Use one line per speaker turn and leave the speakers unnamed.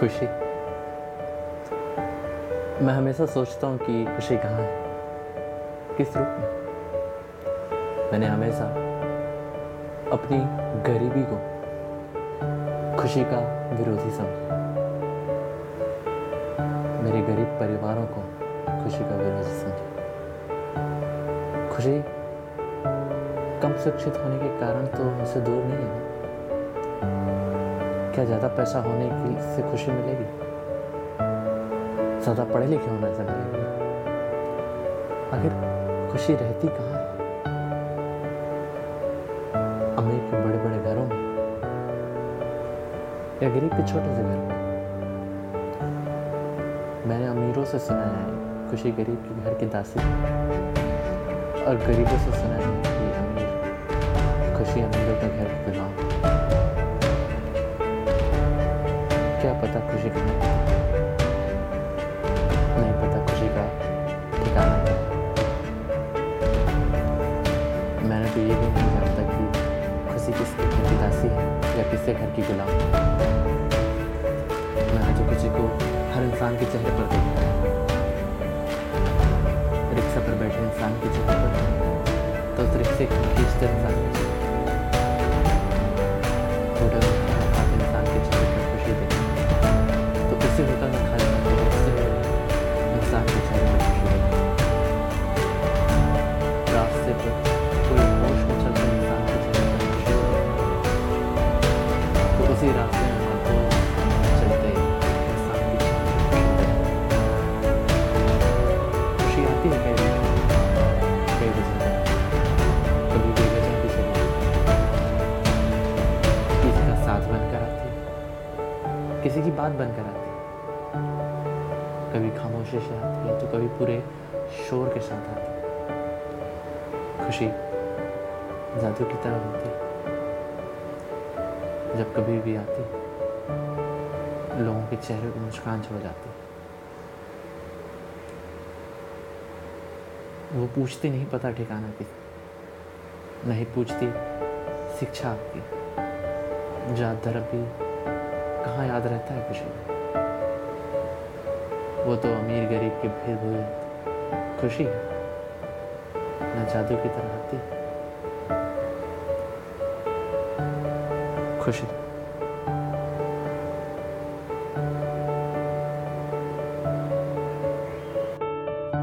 खुशी। मैं हमेशा सोचता हूँ कि खुशी कहाँ है? किस रूप में? मैंने हमेशा अपनी गरीबी को खुशी का विरोधी समझा। मेरे गरीब परिवारों को खुशी का विरोधी समझा। खुशी कम शिक्षित होने के कारण तो हमसे दूर नहीं है क्या ज़्यादा पैसा होने की से खुशी मिलेगी? ज़्यादा पढ़े लिखे होने से मिलेगी आखिर खुशी रहती कहाँ है? अमीर के बड़े बड़े घरों में या गरीब के छोटे से घर में? मैंने अमीरों से सुना है, खुशी गरीब के घर की दासी और गरीबों से सुना है कि अमीर खुशी अमीरों का घर के गुलाम पता खुशी कहाँ नहीं पता खुशी का ठिकाना क्या मैंने तो ये भी नहीं जानता कि खुशी किसके घर की दासी है या किसके घर की गुलाम मैंने तो खुशी को हर इंसान के चेहरे पर देखा है। रिक्शा पर बैठे इंसान के चेहरे पर। तो उस रिक्शे को खींचते इंसान तो उसी रास्ते में हाथों चलते खुशी आती है कई कई कभी जाती किसी का साथ बनकर आती है। किसी की बात बनकर आती है। कभी खामोशी से आती है तो कभी पूरे शोर के साथ आती है। खुशी जादू की तरह होती है। जब कभी भी आती, लोगों के चेहरे पर मुस्कान छोड़ जाती। वो पूछती नहीं पता ठिकाना की नहीं पूछती शिक्षा आपकी जात धर्म भी कहाँ याद रहता है खुशी वो तो अमीर गरीब के भेद हुए खुशी है न जादू की तरह आती। है खुशी